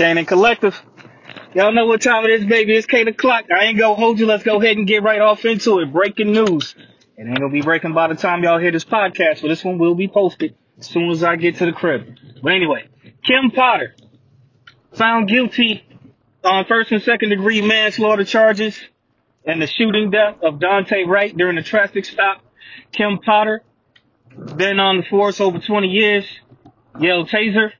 Canaan Collective. Y'all know what time it is, baby. It's 8 o'clock. I ain't gonna hold you. Let's go ahead and get right off into it. Breaking news. It ain't gonna be breaking by the time y'all hear this podcast, but this one will be posted as soon as I get to the crib. But anyway, Kim Potter found guilty on first and second degree manslaughter charges and the shooting death of Daunte Wright during a traffic stop. Kim Potter, been on the force over 20 years, yelled taser,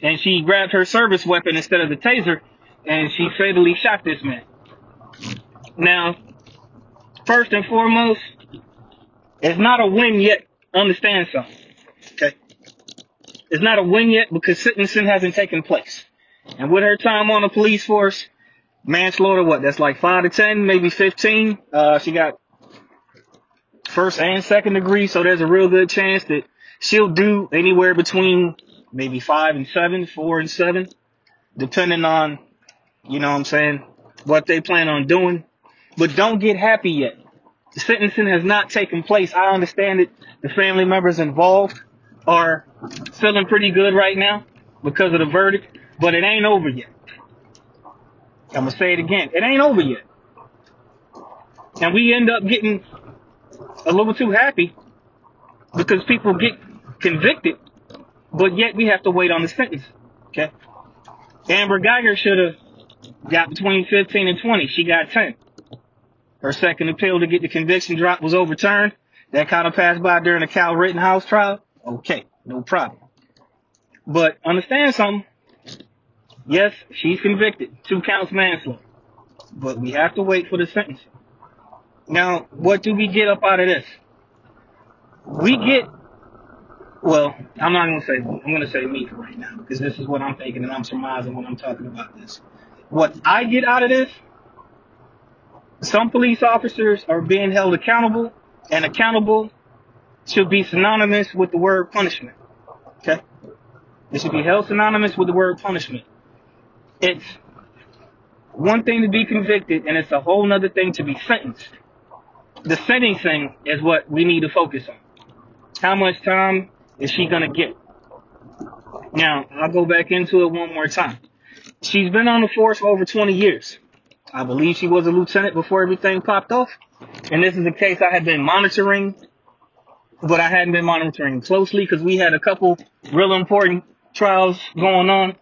and she grabbed her service weapon instead of the taser, and she fatally shot this man. Now, first and foremost, it's not a win yet. Understand something. Okay? It's not a win yet because sentencing hasn't taken place. And with her time on the police force, manslaughter, what? That's like 5 to 10, maybe 15. Uh, she got first and second degree, so there's a real good chance that she'll do anywhere between maybe 5 and 7, 4 and 7, depending on, you know what I'm saying, what they plan on doing. But don't get happy yet. The sentencing has not taken place. I understand it. the family members involved are feeling pretty good right now because of the verdict, but it ain't over yet. I'm gonna say it again. It ain't over yet. And we end up getting a little too happy because people get convicted, but yet we have to wait on the sentence. Okay? Amber Guyger should have got between 15 and 20. She got 10. Her second appeal to get the conviction dropped was overturned. That kind of passed by during the Kyle Rittenhouse trial. Okay, no problem. But understand something. Yes, she's convicted. Two counts manslaughter. But we have to wait for the sentence. Now, what do we get up out of this? We get, well, I'm not to say, I'm to say me for right now, because this is what I'm thinking and I'm surmising when I'm talking about this. What I get out of this, some police officers are being held accountable, and accountable should be synonymous with the word punishment. Okay? It should be held synonymous with the word punishment. It's one thing to be convicted, and it's a whole other thing to be sentenced. The sentencing is what we need to focus on. How much time is she gonna get? Now, I'll go back into it one more time. She's been on the force for over 20 years. I believe she was a lieutenant before everything popped off. And this is a case I had been monitoring, but I hadn't been monitoring closely because we had a couple real important trials going on.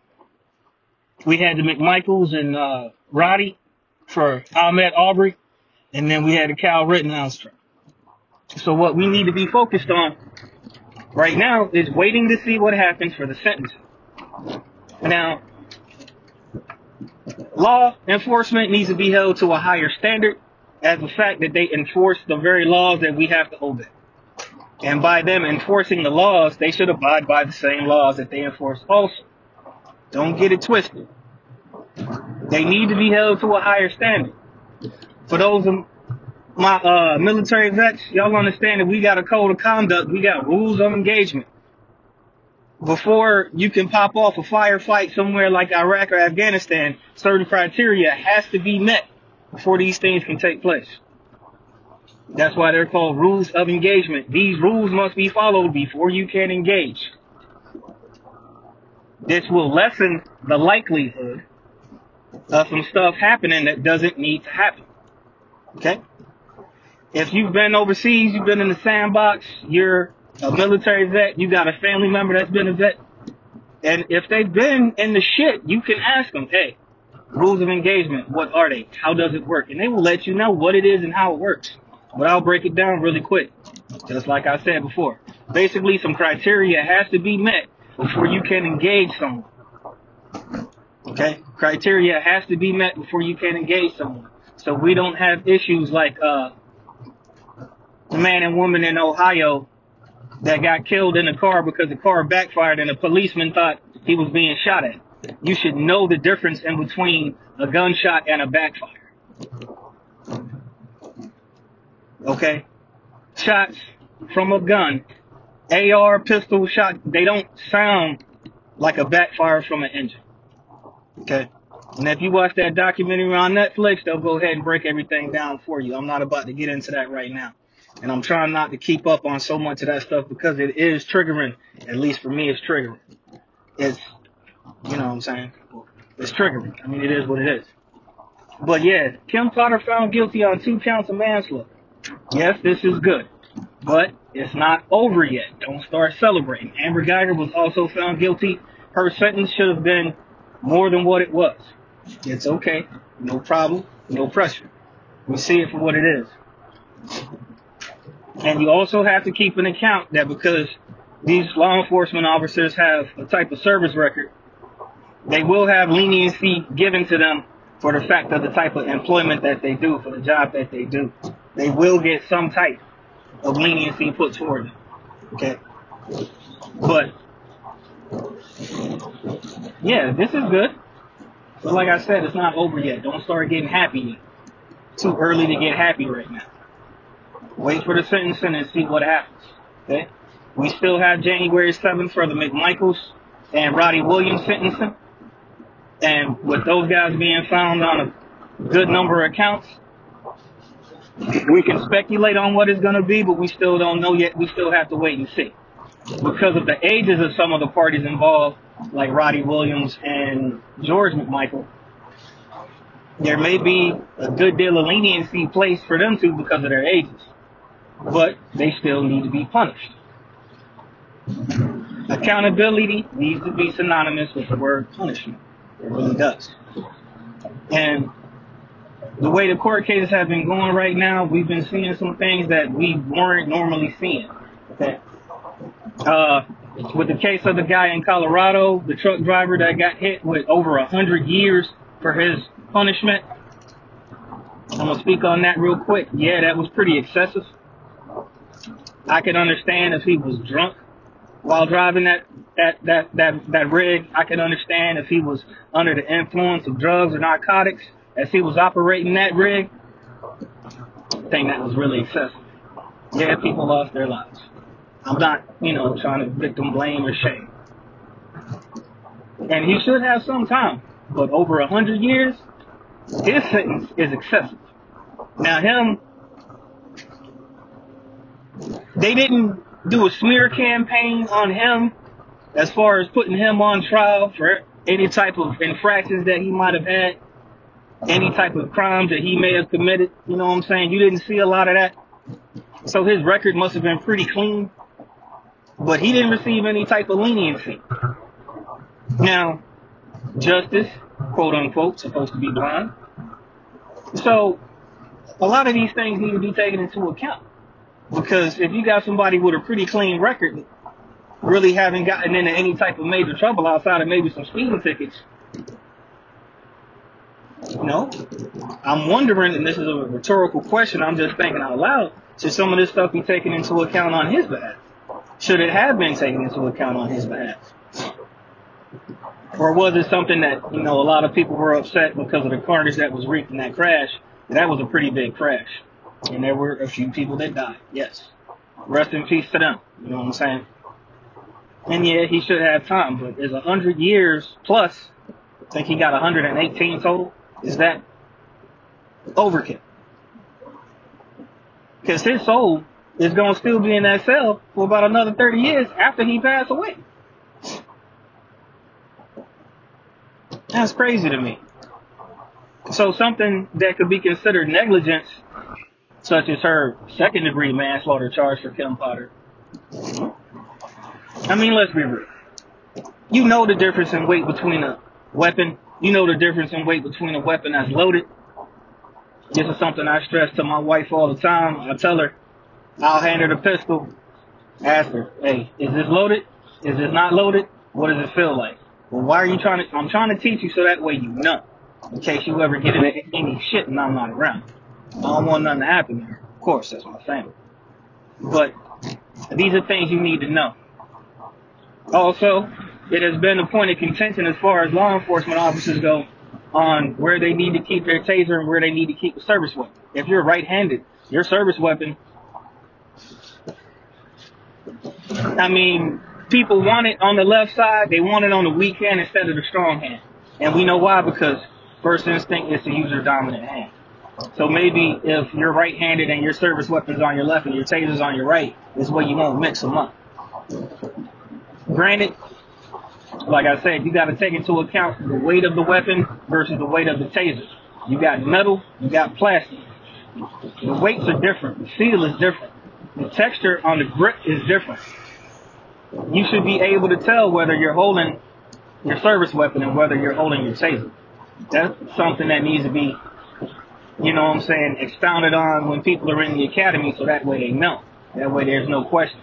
We had the McMichaels and uh, Roddy for Ahmaud Arbery, and then we had the Kyle Rittenhouse trial. So what we need to be focused on right now is waiting to see what happens for the sentence. Now, law enforcement needs to be held to a higher standard as the fact that they enforce the very laws that we have to obey. And by them enforcing the laws, they should abide by the same laws that they enforce also. Don't get it twisted. They need to be held to a higher standard. For those my uh, military vets, y'all understand that we got a code of conduct, we got rules of engagement. Before you can pop off a firefight somewhere like Iraq or Afghanistan, certain criteria has to be met before these things can take place. That's why they're called rules of engagement. These rules must be followed before you can engage. This will lessen the likelihood of some stuff happening that doesn't need to happen. Okay? If you've been overseas, you've been in the sandbox, you're a military vet, you got a family member that's been a vet, and if they've been in the shit, you can ask them, hey, rules of engagement, what are they? How does it work? And they will let you know what it is and how it works. But I'll break it down really quick. Just like I said before. Basically, some criteria has to be met before you can engage someone. Okay? Criteria has to be met before you can engage someone. So we don't have issues like uh, the man and woman in Ohio that got killed in a car because the car backfired and a policeman thought he was being shot at. You should know the difference in between a gunshot and a backfire. Okay? Shots from a gun, AR, pistol shot, they don't sound like a backfire from an engine. Okay? And if you watch that documentary on Netflix, they'll go ahead and break everything down for you. I'm not about to get into that right now. And I'm trying not to keep up on so much of that stuff because it is triggering. At least for me, it's triggering. It's, you know what I'm saying? it's triggering. I mean, it is what it is. But yeah, Kim Potter found guilty on two counts of manslaughter. Yes, this is good, but it's not over yet. Don't start celebrating. Amber Guyger was also found guilty. Her sentence should have been more than what it was. It's okay. No problem. No pressure. We see it for what it is. And you also have to keep an account that because these law enforcement officers have a type of service record, they will have leniency given to them for the fact of the type of employment that they do, for the job that they do. They will get some type of leniency put toward them. Okay? But, yeah, this is good. But like I said, it's not over yet. Don't start getting happy yet. Too early to get happy right now. Wait for the sentencing and see what happens. Okay? We still have January 7th for the McMichaels and Roddy Williams sentencing. And with those guys being found on a good number of counts, we can speculate on what it's going to be, but we still don't know yet. We still have to wait and see. Because of the ages of some of the parties involved, like Roddy Williams and George McMichael, there may be a good deal of leniency placed for them too because of their ages. But they still need to be punished. Accountability needs to be synonymous with the word punishment. It really does. And the way the court cases have been going right now, we've been seeing some things that we weren't normally seeing. Okay. Uh, with the case of the guy in Colorado, the truck driver that got hit with over a hundred years for his punishment. I'm gonna speak on that real quick. Yeah, that was pretty excessive. I can understand if he was drunk while driving that that that that that rig. I can understand if he was under the influence of drugs or narcotics as he was operating that rig. I think that was really excessive. Yeah, people lost their lives. I'm not, you know, trying to victim blame or shame. And he should have some time, but over a hundred years, his sentence is excessive. Now him, they didn't do a smear campaign on him as far as putting him on trial for any type of infractions that he might have had, any type of crimes that he may have committed. You know what I'm saying? You didn't see a lot of that. So his record must have been pretty clean, but he didn't receive any type of leniency. Now, justice, quote unquote, supposed to be blind. So, a lot of these things need to be taken into account. Because if you got somebody with a pretty clean record, really haven't gotten into any type of major trouble outside of maybe some speeding tickets, you know, I'm wondering, and this is a rhetorical question, I'm just thinking out loud, should some of this stuff be taken into account on his behalf? Should it have been taken into account on his behalf? Or was it something that, you know, a lot of people were upset because of the carnage that was wreaked in that crash? That was a pretty big crash. And there were a few people that died, yes. Rest in peace to them, you know what I'm saying? And yeah, he should have time, but is a hundred years plus, I think he got 118 total, is that overkill? Because his soul is going to still be in that cell for about another 30 years after he passed away. That's crazy to me. So something that could be considered negligence, such as her second degree manslaughter charge for Kim Potter. I mean, let's be real. You know the difference in weight between a weapon. You know the difference in weight between a weapon that's loaded. This is something I stress to my wife all the time. I tell her, I'll hand her the pistol, ask her, hey, is this loaded? Is this not loaded? What does it feel like? Well, why are you trying to, I'm trying to teach you so that way you know. In case you ever get into any shit and I'm not around. I don't want nothing to happen here. Of course, that's my family. But these are things you need to know. Also, it has been a point of contention as far as law enforcement officers go on where they need to keep their taser and where they need to keep a service weapon. If you're right-handed, your service weapon, I mean, people want it on the left side, they want it on the weak hand instead of the strong hand. And we know why, because first instinct is to use your dominant hand. So maybe if you're right-handed and your service weapon's on your left and your taser's on your right, this way you won't mix them up. Granted, Like I said, you got to take into account the weight of the weapon versus the weight of the taser. You got metal, you got plastic. The weights are different. The feel is different. The texture on the grip is different. You should be able to tell whether you're holding your service weapon and whether you're holding your taser. That's something that needs to be, you know what I'm saying, expounded on when people are in the academy so that way they know. That way there's no question.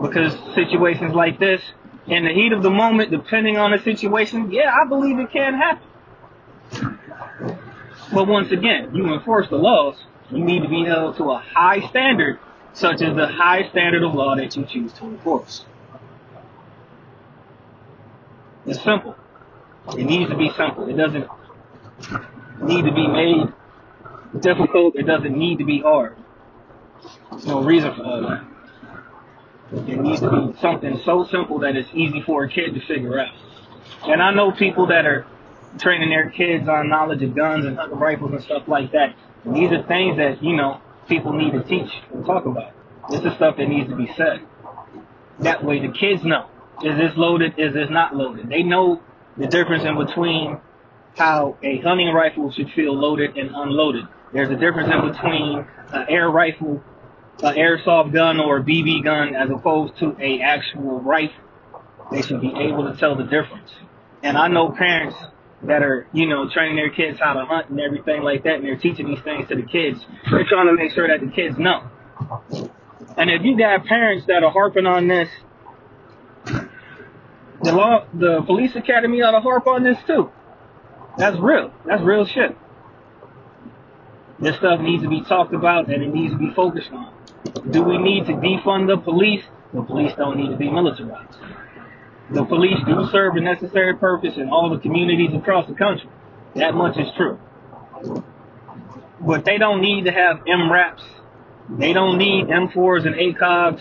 Because situations like this, in the heat of the moment, depending on the situation, yeah, I believe it can happen. But once again, you enforce the laws, you need to be held to a high standard, such as the high standard of law that you choose to enforce. It's simple. It needs to be simple. It doesn't need to be made difficult. It doesn't need to be hard. There's no reason for that. It needs to be something so simple that it's easy for a kid to figure out. And I know people that are training their kids on knowledge of guns and hunting rifles and stuff like that. And these are things that, you know, people need to teach and talk about. This is stuff that needs to be said. That way the kids know. Is this loaded? Is this not loaded? They know the difference in between how a hunting rifle should feel loaded and unloaded. There's a difference in between an air rifle, an airsoft gun, or a BB gun as opposed to a actual rifle. They should be able to tell the difference. And I know parents that are, you know, training their kids how to hunt and everything like that, and they're teaching these things to the kids. They're trying to make sure that the kids know. And if you got parents that are harping on this, the law, the police academy ought to harp on this too. That's real. That's real shit. This stuff needs to be talked about and it needs to be focused on. Do we need to defund the police? The police don't need to be militarized. The police do serve a necessary purpose in all the communities across the country. That much is true. But they don't need to have MRAPs. They don't need M4s and ACOGs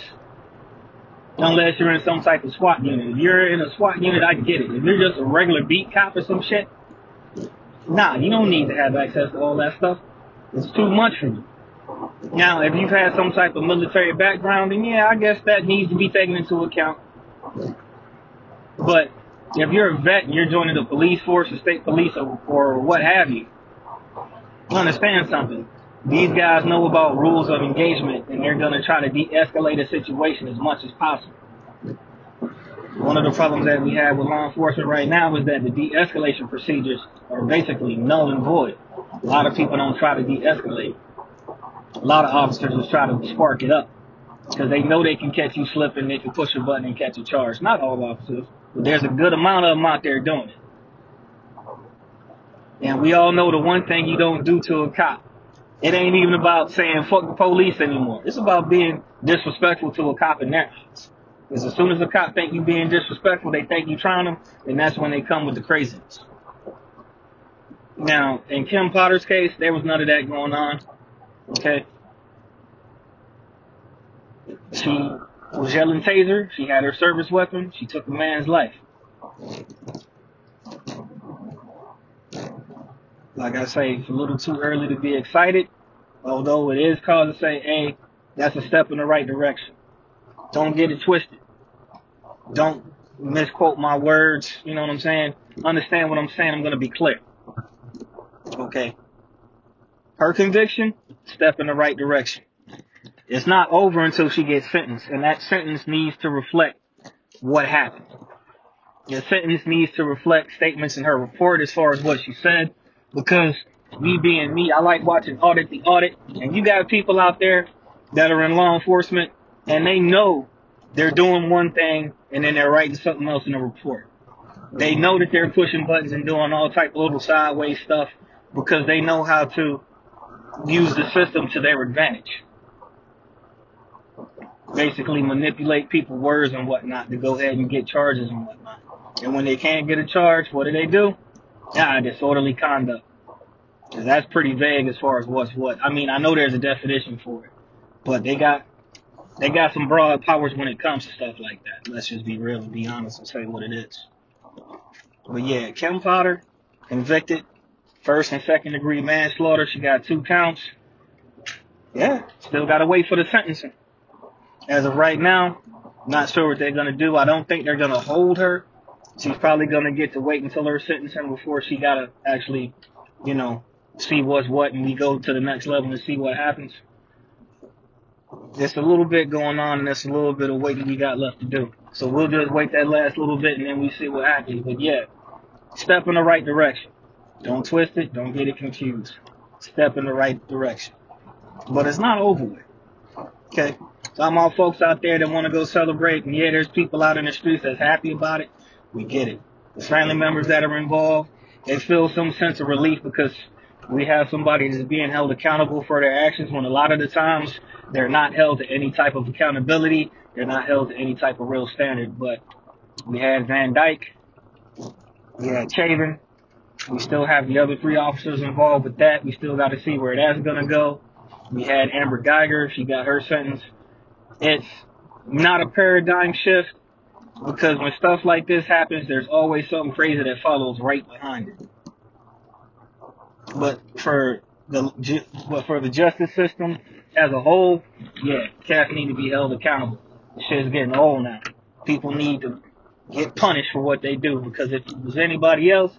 unless you're in some type of SWAT unit. If you're in a SWAT unit, I get it. If you're just a regular beat cop or some shit, nah, you don't need to have access to all that stuff. It's too much for you. Now, if you've had some type of military background, then yeah, I guess that needs to be taken into account. But if you're a vet and you're joining the police force, the state police, or, or what have you, understand something. These guys know about rules of engagement and they're going to try to de-escalate a situation as much as possible. One of the problems that we have with law enforcement right now is that the de-escalation procedures are basically null and void. A lot of people don't try to de-escalate. A lot of officers just try to spark it up because they know they can catch you slipping, they can push a button and catch a charge. Not all officers, but there's a good amount of them out there doing it. And we all know the one thing you don't do to a cop it ain't even about saying fuck the police anymore. It's about being disrespectful to a cop in their eyes. Because as soon as the cop think you being disrespectful, they think you trying them, and that's when they come with the craziness. Now, in Kim Potter's case, there was none of that going on. Okay. She was yelling taser. She had her service weapon. She took a man's life. Like I say, it's a little too early to be excited, although it is cause to say, hey, that's a step in the right direction. Don't get it twisted. Don't misquote my words. You know what I'm saying? Understand what I'm saying. I'm going to be clear. Okay. Her conviction, step in the right direction. It's not over until she gets sentenced, and that sentence needs to reflect what happened. The sentence needs to reflect statements in her report as far as what she said, because me being me, I like watching audit the audit, and you got people out there that are in law enforcement, and they know they're doing one thing, and then they're writing something else in the report. They know that they're pushing buttons and doing all type of little sideways stuff because they know how to use the system to their advantage. Basically manipulate people's words and whatnot to go ahead and get charges and whatnot. And when they can't get a charge, what do they do? Ah, disorderly conduct. That's pretty vague as far as what's what. I mean, I know there's a definition for it, but they got they got some broad powers when it comes to stuff like that. Let's just be real and be honest and say what it is. But yeah, Kim Potter convicted, first and second degree manslaughter. She got two counts. Yeah, still gotta wait for the sentencing. As of right now, Not sure what they're gonna do. I don't think they're gonna hold her. She's probably gonna get to wait until her sentencing before she gotta actually, you know, see what's what and we go to the next level and see what happens. There's a little bit going on and there's a little bit of waiting we got left to do. So we'll just wait that last little bit and then we see what happens. But yeah, step in the right direction. Don't twist it. Don't get it confused. Step in the right direction. But it's not over with. Okay. So I'm all folks out there that want to go celebrate. And yeah, there's people out in the streets that's happy about it. We get it. The family members that are involved, they feel some sense of relief because we have somebody that's being held accountable for their actions when a lot of the times they're not held to any type of accountability. They're not held to any type of real standard. But we had Van Dyke. We had Chauvin. We still have the other three officers involved with that. We still got to see where that's going to go. We had Amber Guyger. She got her sentence. It's not a paradigm shift because when stuff like this happens, there's always something crazy that follows right behind it. But for the but for the justice system as a whole, yeah, cats need to be held accountable. Shit's getting old now. People need to get punished for what they do because if it was anybody else,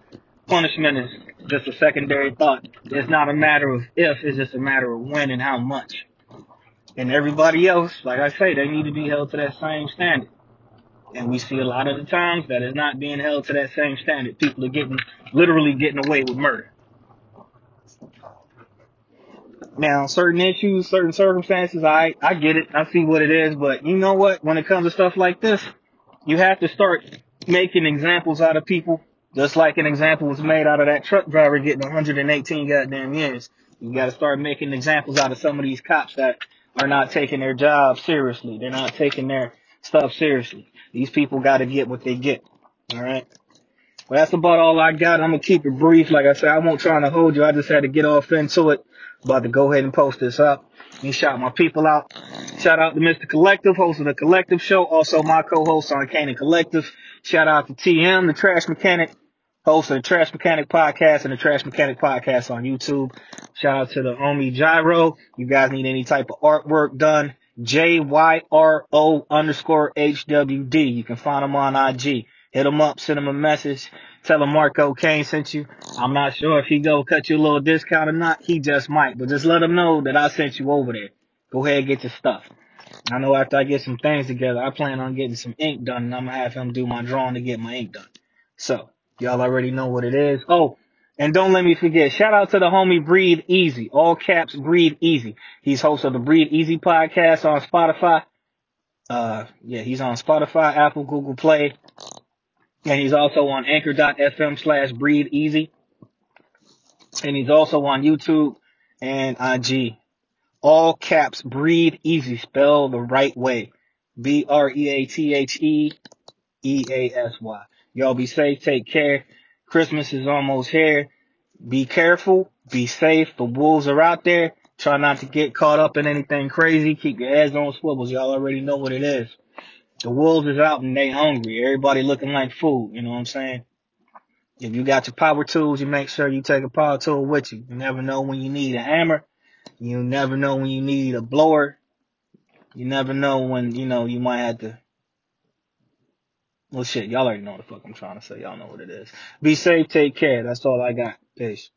punishment is just a secondary thought. It's not a matter of if, it's just a matter of when and how much. And everybody else, like I say, they need to be held to that same standard. And we see a lot of the times that is not being held to that same standard. People are getting, literally getting away with murder. Now, certain issues, certain circumstances, I, I get it. I see what it is. But you know what? When it comes to stuff like this, you have to start making examples out of people. Just like an example was made out of that truck driver getting 118 goddamn years. You got to start making examples out of some of these cops that are not taking their job seriously. They're not taking their stuff seriously. These people got to get what they get. All right. That's about all I got. I'm gonna keep it brief. Like I said, I won't try to hold you. I just had to get off into it. About to go ahead and post this up. And shout my people out. Shout out to Mr. Collective, host of the Collective Show. Also my co-host on Canaan Collective. Shout out to TM, the Trash Mechanic, host of the Trash Mechanic Podcast and the Trash Mechanic Podcast on YouTube. Shout out to the homie Jyro. You guys need any type of artwork done? J-Y-R-O underscore H-W-D. You can find him on IG. Hit him up, send him a message. Tell him Marco Kane sent you. I'm not sure if he go cut you a little discount or not. He just might, but just let him know that I sent you over there. Go ahead and get your stuff. I know after I get some things together, I plan on getting some ink done and I'm gonna have him do my drawing to get my ink done. So, y'all already know what it is. Oh, and don't let me forget, shout out to the homie Breathe Easy. All caps Breathe Easy. He's host of the Breathe Easy podcast on Spotify. Uh, yeah, he's on Spotify, Apple, Google Play, and he's also on anchor.fm slash breathe easy. And he's also on YouTube and IG. All caps, breathe easy, spell the right way. B-R-E-A-T-H-E E-A-S-Y. Y'all be safe, take care. Christmas is almost here. Be careful, be safe. The wolves are out there. Try not to get caught up in anything crazy. Keep your heads on swivels. Y'all already know what it is. The wolves is out and they hungry. Everybody looking like food. You know what I'm saying? If you got your power tools, you make sure you take a power tool with you. You never know when you need a hammer. You never know when you need a blower. You never know when, you know, you might have to. Well, shit, y'all already know what the fuck I'm trying to say. Y'all know what it is. Be safe, take care. That's all I got. Peace.